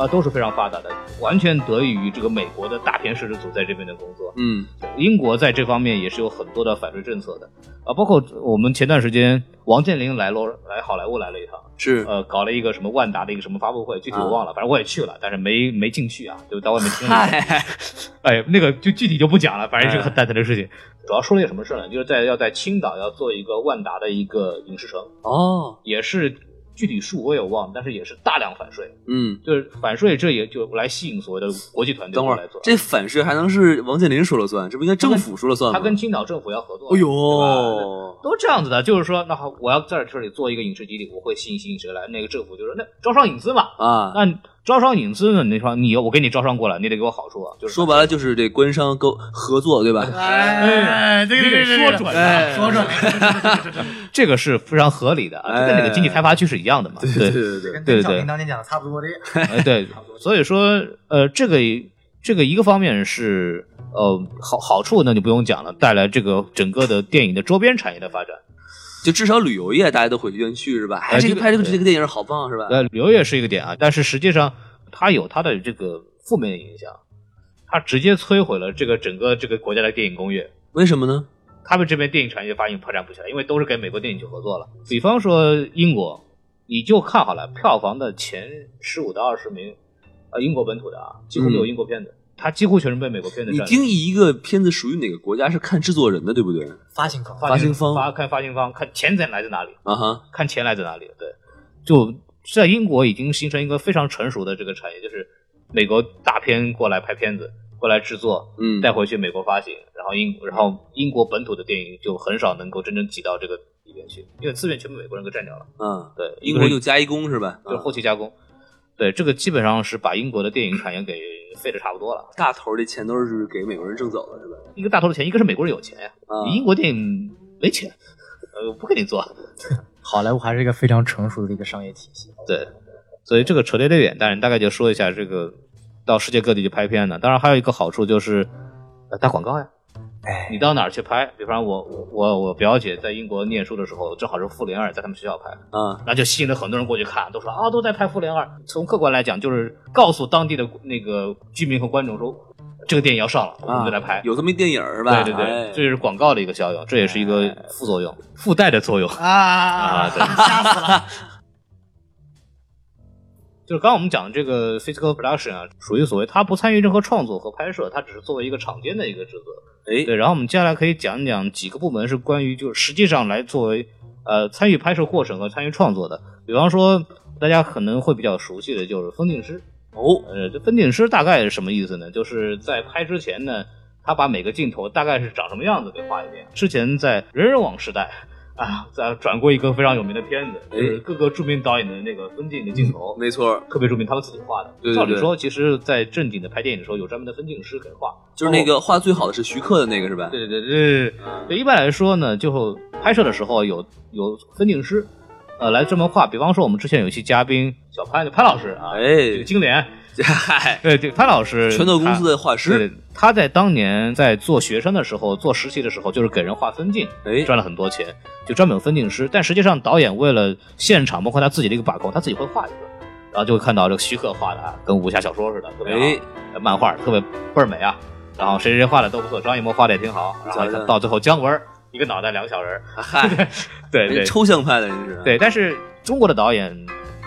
啊，都是非常发达的，完全得益于这个美国的大片摄制组在这边的工作。嗯，英国在这方面也是有很多的反对政策的啊，包括我们前段时间王健林来罗来好莱坞来了一趟，是呃搞了一个什么万达的一个什么发布会，具体我忘了，反正我也去了，但是没没进去啊，就在外面听了。哎，那个就具体就不讲了，反正是个很蛋疼的事情。主要说了一个什么事呢？就是在要在青岛要做一个万达的一个影视城哦，也是。具体数我也忘了，但是也是大量反税。嗯，就是反税，这也就来吸引所谓的国际团队来做。这反税还能是王健林说了算？这不应该政府说了算吗？他跟青岛政府要合作。哎呦，都这样子的，就是说，那好，我要在这里做一个影视基地，我会吸引吸引谁来？那个政府就说，那招商引资嘛。啊，那招商引资呢，你说你我给你招商过来，你得给我好处啊。就是说白了就是这官商勾合作，对吧？哎，这个你得说准哎啊，说准 [LAUGHS] [LAUGHS] 这个是非常合理的，跟那个经济开发区是一样的嘛。对对对对跟对对邓小平当年讲的差不多的。哎，对，所以说，呃，这个这个一个方面是呃好好处那就不用讲了，带来这个整个的电影的周边产业的发展。就至少旅游业大家都会愿意去是吧？哎，这这个个拍这个这个电影好棒是吧？呃，旅游业是一个点啊，但是实际上它有它的这个负面影响，它直接摧毁了这个整个这个国家的电影工业。为什么呢？他们这边电影产业发现发展不起来，因为都是跟美国电影去合作了。比方说英国，你就看好了票房的前十五到二十名，呃，英国本土的啊，几乎没有英国片子，它几乎全是被美国片子你。定义一个片子属于哪个国家是看制作人的，对不对？发行方，发行方发看发行方，看钱在来自哪里，啊哈，看钱来自哪里。对，就在英国已经形成一个非常成熟的这个产业，就是美国大片过来拍片子，过来制作，嗯，带回去美国发行，然后英然后英国本土的电影就很少能够真正挤到这个里边去，因为资源全被美国人给占掉了。嗯，对，英国就加一工是吧？就后期加工。对，这个基本上是把英国的电影产业给废的差不多了。大头的钱都是给美国人挣走了是吧？一个大头的钱，一个是美国人有钱呀，啊你英国电影没钱，呃，不给你做。[LAUGHS] 好莱坞还是一个非常成熟的一个商业体系。对，所以这个扯得有点远，但是大概就说一下这个到世界各地去拍片呢。当然还有一个好处就是，呃，打广告呀。哎，你到哪儿去拍？比方我我我表姐在英国念书的时候，正好是《复联二》在他们学校拍，啊，然后就吸引了很多人过去看，都说啊都在拍《复联二》。从客观来讲，就是告诉当地的那个居民和观众说，这个电影要上了，我们就来拍。有这么一电影是吧？对对对，哎这是广告的一个效应，这也是一个副作用、附带的作用。啊啊对 [LAUGHS] 吓死了！就是刚刚我们讲的这个 physical production 啊，属于所谓它不参与任何创作和拍摄，它只是作为一个场间的一个职责。哎，对，然后我们接下来可以讲一讲几个部门是关于就是实际上来作为呃参与拍摄过程和参与创作的。比方说大家可能会比较熟悉的就是分镜师。哦，呃，这分镜师大概是什么意思呢？就是在拍之前呢，他把每个镜头大概是长什么样子给画一遍。之前在人人网时代啊，在转过一个非常有名的片子，哎就是各个著名导演的那个分镜的镜头，没错，特别著名，他们自己画的。对对对照理说，其实，在正经的拍电影的时候，有专门的分镜师给画。就是那个画最好的是徐克的那个是吧？对对对对对，一般来说呢，就拍摄的时候有有分镜师，呃，来专门画。比方说，我们之前有一期嘉宾小潘，潘老师啊，这个哎，金莲，嗨，对对，潘老师，拳头公司的画师，对，他在当年在做学生的时候，做实习的时候，就是给人画分镜，哎，赚了很多钱，就专门有分镜师。但实际上，导演为了现场，包括他自己的一个把控，他自己会画一个，然后就会看到这个徐克画的啊，跟武侠小说似的，特别好。哎，漫画特别倍儿美啊。然后谁谁谁画的都不错，张艺谋画的也挺好。然后到最后姜文一个脑袋两个小人，[LAUGHS] 嗨，[LAUGHS] 对对抽象派的人是，对。但是中国的导演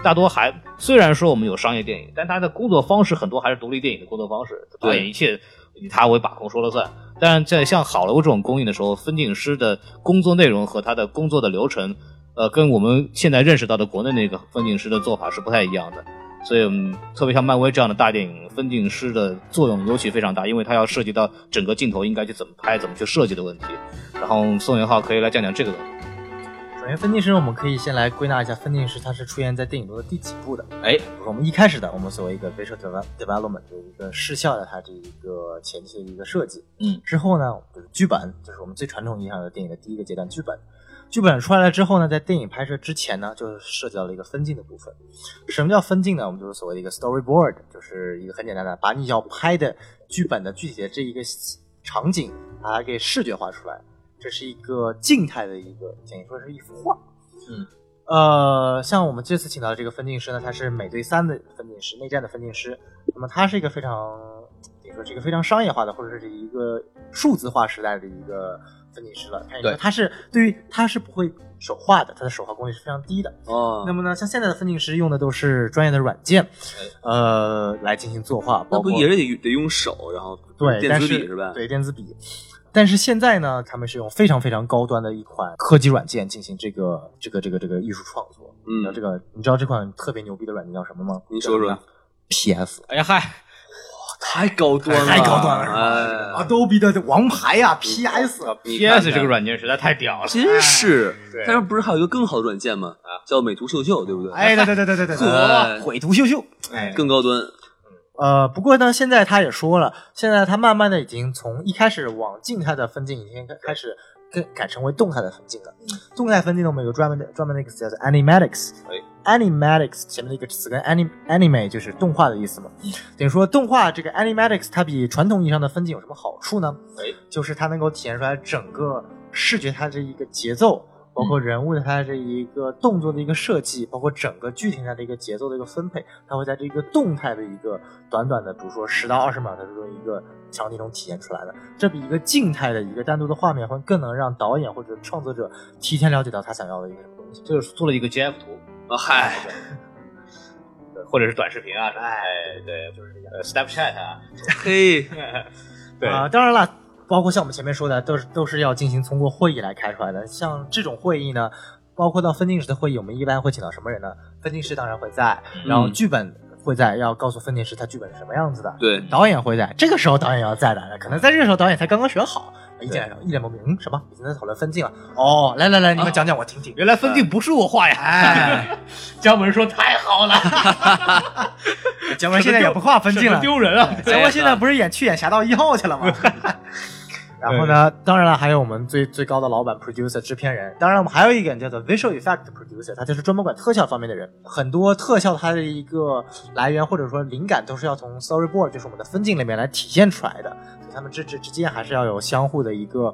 大多还虽然说我们有商业电影，但他的工作方式很多还是独立电影的工作方式，对导演一切以他为把控说了算。但是在像好莱坞这种公映的时候，分镜师的工作内容和他的工作的流程，呃，跟我们现在认识到的国内那个分镜师的做法是不太一样的。所以，嗯，特别像漫威这样的大电影，分镜师的作用尤其非常大，因为它要涉及到整个镜头应该去怎么拍、怎么去设计的问题。然后，宋元浩可以来讲讲这个。首先，分镜师我们可以先来归纳一下，分镜师它是出现在电影中的第几部的？哎，比如说我们一开始的，我们所谓一个 visual devel- development 的一个视效的它这一个前期的一个设计，嗯，之后呢，就是剧本，就是我们最传统意义上的电影的第一个阶段，剧本。剧本出来了之后呢，在电影拍摄之前呢，就是涉及到了一个分镜的部分。什么叫分镜呢？我们就是所谓的一个 storyboard，就是一个很简单的，把你要拍的剧本的具体的这一个场景，把它给视觉化出来。这是一个静态的一个，等于说是一幅画。嗯，呃，像我们这次请到的这个分镜师呢，他是美队三的分镜师，内战的分镜师。那么他是一个非常，等于说是一个非常商业化的，或者是一个数字化时代的一个分镜师了。可以说对他是对于他是不会手画的，他的手画功力是非常低的。哦，那么呢，像现在的分镜师用的都是专业的软件，呃，来进行作画，包括那不也是得得用手，然后对，电子笔是吧？对，电子笔。但是现在呢，他们是用非常非常高端的一款科技软件进行这个这个这个这个艺术创作。嗯然后这个你知道这款特别牛逼的软件叫什么吗你说说。？PS。哎呀嗨，哇太高端了，太高端了是吧哎，Adobe 的王牌呀，PS，PS 这个软件实在太屌了。真是对。但是不是还有一个更好的软件吗？叫美图秀秀，对不对？哎，对对对对对对对，哎毁图秀秀，哎，更高端。呃，不过呢，现在他也说了，现在他慢慢的已经从一开始往静态的分镜，已经开始更改成为动态的分镜了。动态分镜呢，我们有个专门的专门的一个词叫做 animatics。animatics 前面的一个词跟 anim anime 就是动画的意思嘛。等于说动画这个 animatics 它比传统意义上的分镜有什么好处呢？哎，就是它能够体现出来整个视觉它这一个节奏。包括人物的它这一个动作的一个设计，包括整个剧情上的一个节奏的一个分配，它会在这个动态的一个短短的，比如说十到二十秒的这种一个场景中体现出来的。这比一个静态的一个单独的画面会更能让导演或者创作者提前了解到他想要的一个什么东西。就是做了一个 GF 图，啊嗨，对 [LAUGHS] 或者是短视频啊，哎，对，就是呃 Snapchat 啊，[LAUGHS] 嘿，[LAUGHS] 对啊、当然了，包括像我们前面说的，都是都是要进行通过会议来开出来的。像这种会议呢，包括到分镜师的会议，我们一般会请到什么人呢？分镜师当然会在，然后剧本会在，要告诉分镜师他剧本是什么样子的。对，导演会在，这个时候导演要在的，可能在这个时候导演才刚刚选好，一进来一脸懵逼，嗯，什么？已经在讨论分镜了？哦，来来来，你们讲讲，我听听。原来分镜不是我画呀！哎，[LAUGHS] 姜文说太好了，[LAUGHS] 姜文现在也不画分镜了，丢人啊！姜文现在不是演去演《侠盗一号》去了吗？[LAUGHS] 然后呢，当然了，还有我们最最高的老板 producer 制片人，当然我们还有一个人叫做 visual effect producer，他就是专门管特效方面的人。很多特效它的一个来源或者说灵感都是要从 storyboard，就是我们的分镜里面来体现出来的。所以他们之之之间还是要有相互的一个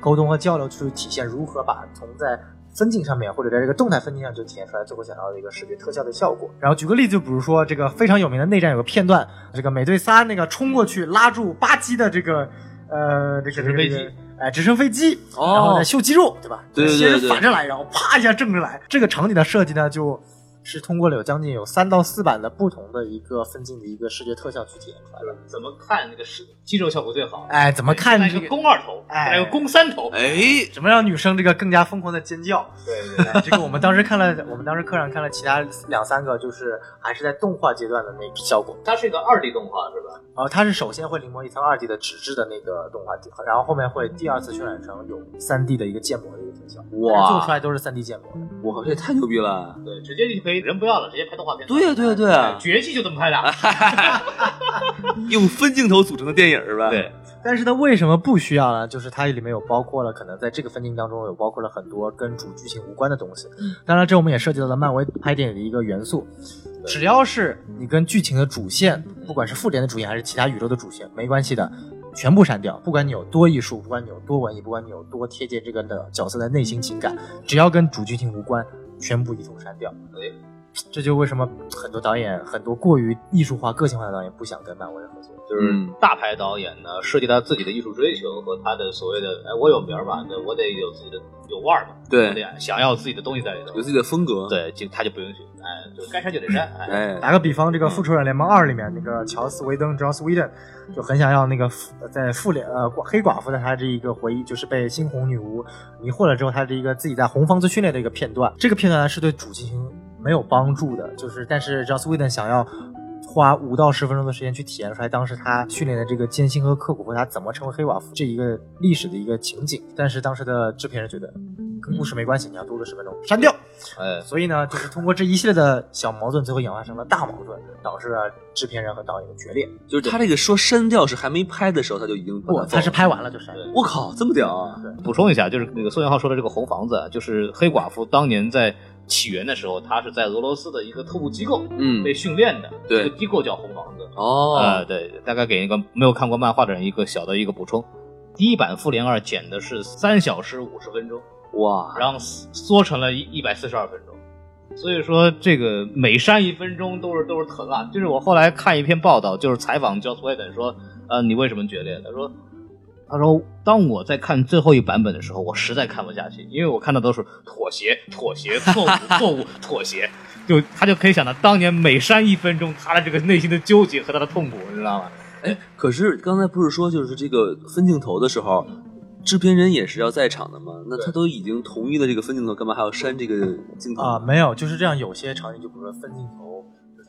沟通和交流，去体现如何把从在分镜上面或者在这个动态分镜上就体现出来最后想要的一个视觉特效的效果。然后举个例子，就比如说这个非常有名的内战有个片段，这个美队三那个冲过去拉住巴基的这个呃这个直升飞机这个哎直升飞机，哦然后再秀肌肉，对吧？对对对先是对反着来，然后啪一下正着来。这个场景的设计呢，就是通过了有将近有三到四版的不同的一个分镜的一个视觉特效去体验出来的。怎么看那个是肌肉效果最好？哎，怎么看来个这个？肱二头，哎还有肱三头，哎，怎么让女生这个更加疯狂的尖叫？对对对这个我们当时看了，我们当时课上看了其他两三个，就是还是在动画阶段的那个效果。它是一个二 D 动画是吧？呃，它是首先会临摹一层二 D 的纸质的那个动画底，然后后面会第二次渲染成有三 D 的一个建模的一个特效。哇做出来都是三 D 建模的。哇，这也太牛逼了！对，直接就可以人不要了，直接拍动画片。对呀，对呀，对呀，绝技就这么拍的。[LAUGHS] 用分镜头组成的电影是吧？对，但是它，为什么不需要呢？就是它里面有包括了，可能在这个分镜当中有包括了很多跟主剧情无关的东西。当然，这我们也涉及到了漫威拍电影的一个元素。只要是你跟剧情的主线，不管是复联的主线还是其他宇宙的主线，没关系的，全部删掉。不管你有多艺术，不管你有多文艺，不管你有多贴近这个的角色的内心情感，只要跟主剧情无关，全部一同删掉。哎，这就为什么很多导演，很多过于艺术化、个性化的导演不想跟漫威合作。就是嗯大牌导演呢，涉及他自己的艺术追求和他的所谓的，哎，我有名儿吧，对我得有自己的有腕儿嘛，对得想要自己的东西在里头有。自己的风格。，对，就他就不允许，哎，就该删就得删，哎，哎，[LAUGHS] 打个比方，这个《复仇者联盟二》里面那个乔斯·维登 （Joss Whedon） 就很想要那个复在复联呃黑寡妇的她这一个回忆，就是被猩红女巫迷惑了之后，她这一个自己在红房子训练的一个片段。这个片段呢是对主进行没有帮助的，就是但是 Joss Whedon 想要。花五到十分钟的时间去体验出来当时他训练的这个艰辛和刻苦，和他怎么成为黑寡妇这一个历史的一个情景。但是当时的制片人觉得跟故事没关系，你要多个十分钟，删掉。哎，所以呢，就是通过这一系列的小矛盾，最后演化成了大矛盾，导致了制片人和导演的决裂。就是他这个说删掉是还没拍的时候他就已经把不，他是拍完了就删。对我靠，这么屌啊！补充一下，就是那个宋元浩说的这个红房子啊，就是黑寡妇当年在起源的时候，他是在俄罗斯的一个特务机构嗯被训练的，对这个机构叫红房子。哦，呃，对，大概给一个没有看过漫画的人一个小的一个补充。第一版《复联二》剪的是三小时五十分钟，哇，然后缩成了一一百四十二分钟，所以说这个每删一分钟都是都是疼啊。就是我后来看一篇报道，就是采访 Joss Whedon 说，呃，你为什么决裂？他说，他说当我在看最后一版本的时候，我实在看不下去，因为我看到都是妥协、妥协、错误、错误、妥协，就他就可以想到当年每删一分钟，他的这个内心的纠结和他的痛苦，你知道吗？哎，可是刚才不是说就是这个分镜头的时候，制片人也是要在场的吗？那他都已经同意了这个分镜头，干嘛还要删这个镜头？啊、没有，就是这样。有些场景，就比如说分镜头，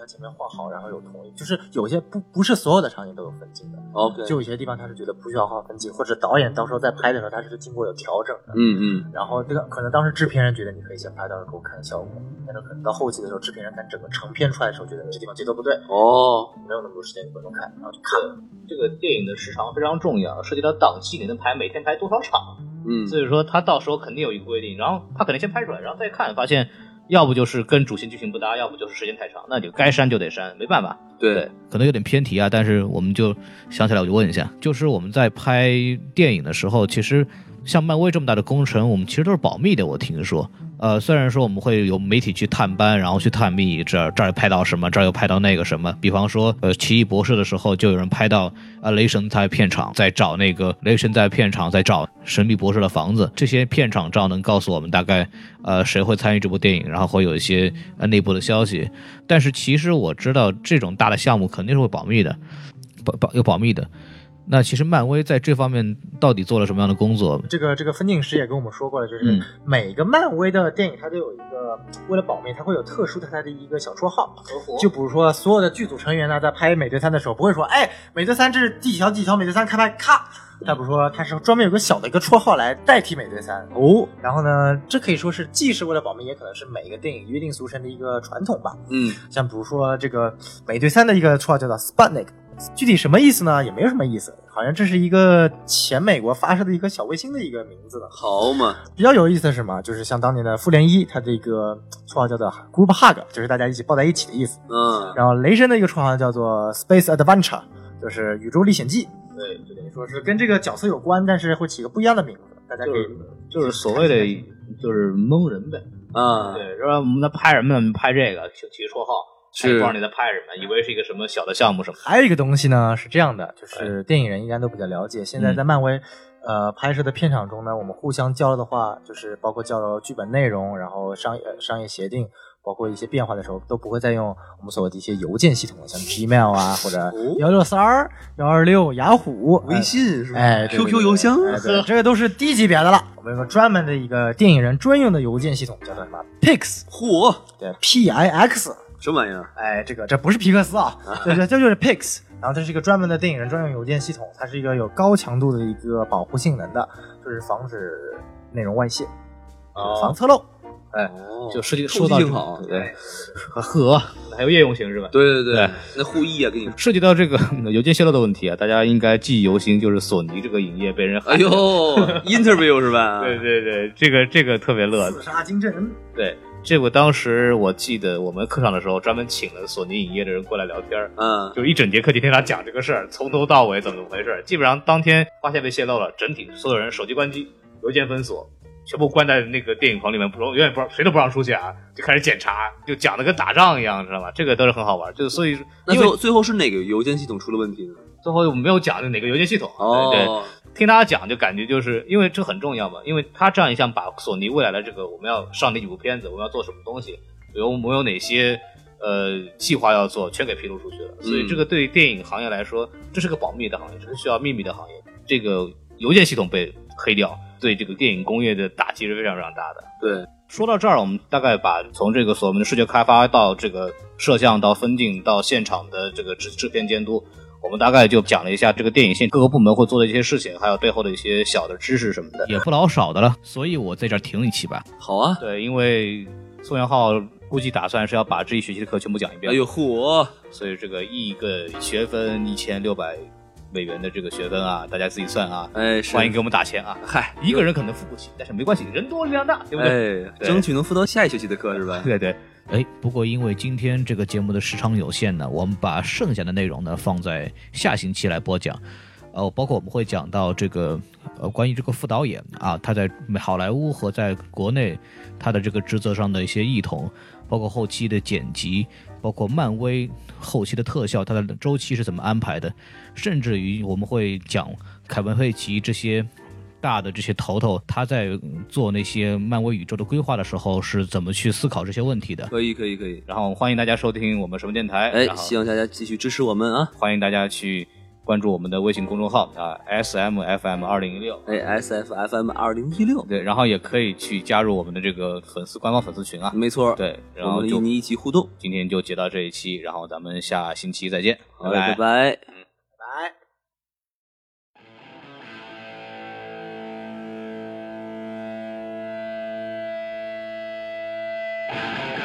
前面画好，然后有统一，就是有些不不是所有的场景都有分镜的，OK，就有些地方他是觉得不需要画分镜，或者导演到时候在拍的时候他是经过有调整的。嗯嗯，然后这个可能当时制片人觉得你可以先拍，到时候给我看效果，但是可能到后期的时候，制片人看整个成片出来的时候，觉得这地方节奏不对，哦，没有那么多时间给观众看，然后就看。了。这个电影的时长非常重要，涉及到档期，你能排每天排多少场，嗯，所以说他到时候肯定有一个规定，然后他可能先拍出来，然后再看，发现要不就是跟主线剧情不搭，要不就是时间太长，那就该删就得删，没办法。对，可能有点偏题啊，但是我们就想起来，我就问一下，就是我们在拍电影的时候，其实像漫威这么大的工程，我们其实都是保密的。我听说，呃，虽然说我们会有媒体去探班，然后去探秘，这儿这儿拍到什么，这儿又拍到那个什么。比方说，呃，奇异博士的时候，就有人拍到啊，雷神在片场在找那个雷神在片场在找神秘博士的房子，这些片场照能告诉我们大概呃谁会参与这部电影，然后会有一些呃内部的消息。但是其实我知道这种大的项目肯定是会保密的，保保有保密的。那其实漫威在这方面到底做了什么样的工作？这个这个分镜师也跟我们说过了，就是嗯每个漫威的电影它都有一个为了保密，它会有特殊的它的一个小绰号。就比如说所有的剧组成员呢，在拍美队三的时候，不会说，哎，美队三这是第几条第几条，美队三开拍，咔。他不是说他是专门有个小的一个绰号来代替美队三哦，然后呢，这可以说是既是为了保密，也可能是每一个电影约定俗成的一个传统吧。嗯，像比如说这个美队三的一个绰号叫做 Sputnik，具体什么意思呢？也没有什么意思，好像这是一个前美国发射的一个小卫星的一个名字呢。好嘛，比较有意思的是什么？就是像当年的复联一，它的一个 [LAUGHS] 绰号叫做 Group Hug，就是大家一起抱在一起的意思。嗯，然后雷神的一个绰号叫做 Space Adventure，就是宇宙历险记。对，就等于说是跟这个角色有关，但是会起个不一样的名字，大家可以就是所谓的就是蒙人呗。啊，对，说我们在拍什么呢？拍这个起起个绰号，是还不知道你在拍什么，以为是一个什么小的项目什么。还有一个东西呢是这样的，就是电影人应该都比较了解。现在在漫威，呃，拍摄的片场中呢，我们互相交流的话，就是包括交流剧本内容，然后商业商业协定，包括一些变化的时候，都不会再用我们所谓的一些邮件系统，像 [LAUGHS] Gmail 啊，或者幺六三儿、幺二六、雅虎、微信是吧？哎 QQ 邮箱，这个都是低级别的了。我们有个专门的一个电影人专用的邮件系统，叫做什么？Pix，嚯，对，P I X。什么玩意儿？哎，这个这不是皮克斯啊，这这这就是 Pix，然后这是一个专门的电影人专用邮件系统，它是一个有高强度的一个保护性能的，就是防止内容外泄，防侧漏。哎，哦就涉及透说到好，对，呵，还有夜用型是吧？对对对对，那护翼啊，给你，涉及到这个邮件泄露的问题啊，大家应该记忆犹新，就是索尼这个影业被人哎喊。呦，[LAUGHS] interview 是吧？对对对，这个这个特别乐。刺杀金正恩，对，这个当时我记得我们课上的时候，专门请了索尼影业的人过来聊天儿，嗯，就一整节课就听他讲这个事儿，从头到尾怎么回事儿。基本上当天发现被泄露了，整体所有人手机关机，邮件封锁。全部关在那个电影棚里面，不容永远不让谁都不让出去啊，就开始检查，就讲的跟打仗一样，知道吗？这个都是很好玩，就是所以因为那最后最后是哪个邮件系统出了问题呢？最后我们没有讲哪个邮件系统，对对，哦，听他讲就感觉就是因为这很重要嘛，因为他这样一项把索尼未来的这个我们要上哪几部片子，我们要做什么东西，有我们有哪些呃计划要做，全给披露出去了。所以这个对电影行业来说，这是个保密的行业，这是需要秘密的行业。这个邮件系统被黑掉，对这个电影工业的打击是非常非常大的。对，说到这儿，我们大概把从这个所谓的视觉开发到这个摄像到分镜到现场的这个制制片监督，我们大概就讲了一下这个电影线各个部门会做的一些事情，还有背后的一些小的知识什么的，也不老少的了。所以我在这儿停一期吧。好啊，对，因为宋元浩估计打算是要把这一学期的课全部讲一遍，哎呦嚯，所以这个一个学分一千六百美元的这个学分啊，大家自己算啊。哎，是欢迎给我们打钱啊！嗨，一个人可能付不起，但是没关系，人多力量大，对不对？争取能付到下一学期的课是吧？对对。哎，不过因为今天这个节目的时长有限呢，我们把剩下的内容呢放在下星期来播讲。呃，包括我们会讲到这个呃关于这个副导演啊，他在好莱坞和在国内他的这个职责上的一些异同，包括后期的剪辑，包括漫威后期的特效，它的周期是怎么安排的，甚至于我们会讲凯文·费奇这些大的这些头头，他在嗯做那些漫威宇宙的规划的时候是怎么去思考这些问题的。可以可以可以，然后欢迎大家收听我们什么电台，哎，希望大家继续支持我们啊！欢迎大家去关注我们的微信公众号啊，S M F M 二零一六，哎，S F F M 二零一六，对，然后也可以去加入我们的这个粉丝官方粉丝群啊，没错，对，然后就我们与你一起互动。今天就接到这一期，然后咱们下星期再见，好嘞，拜拜。Bye. [LAUGHS]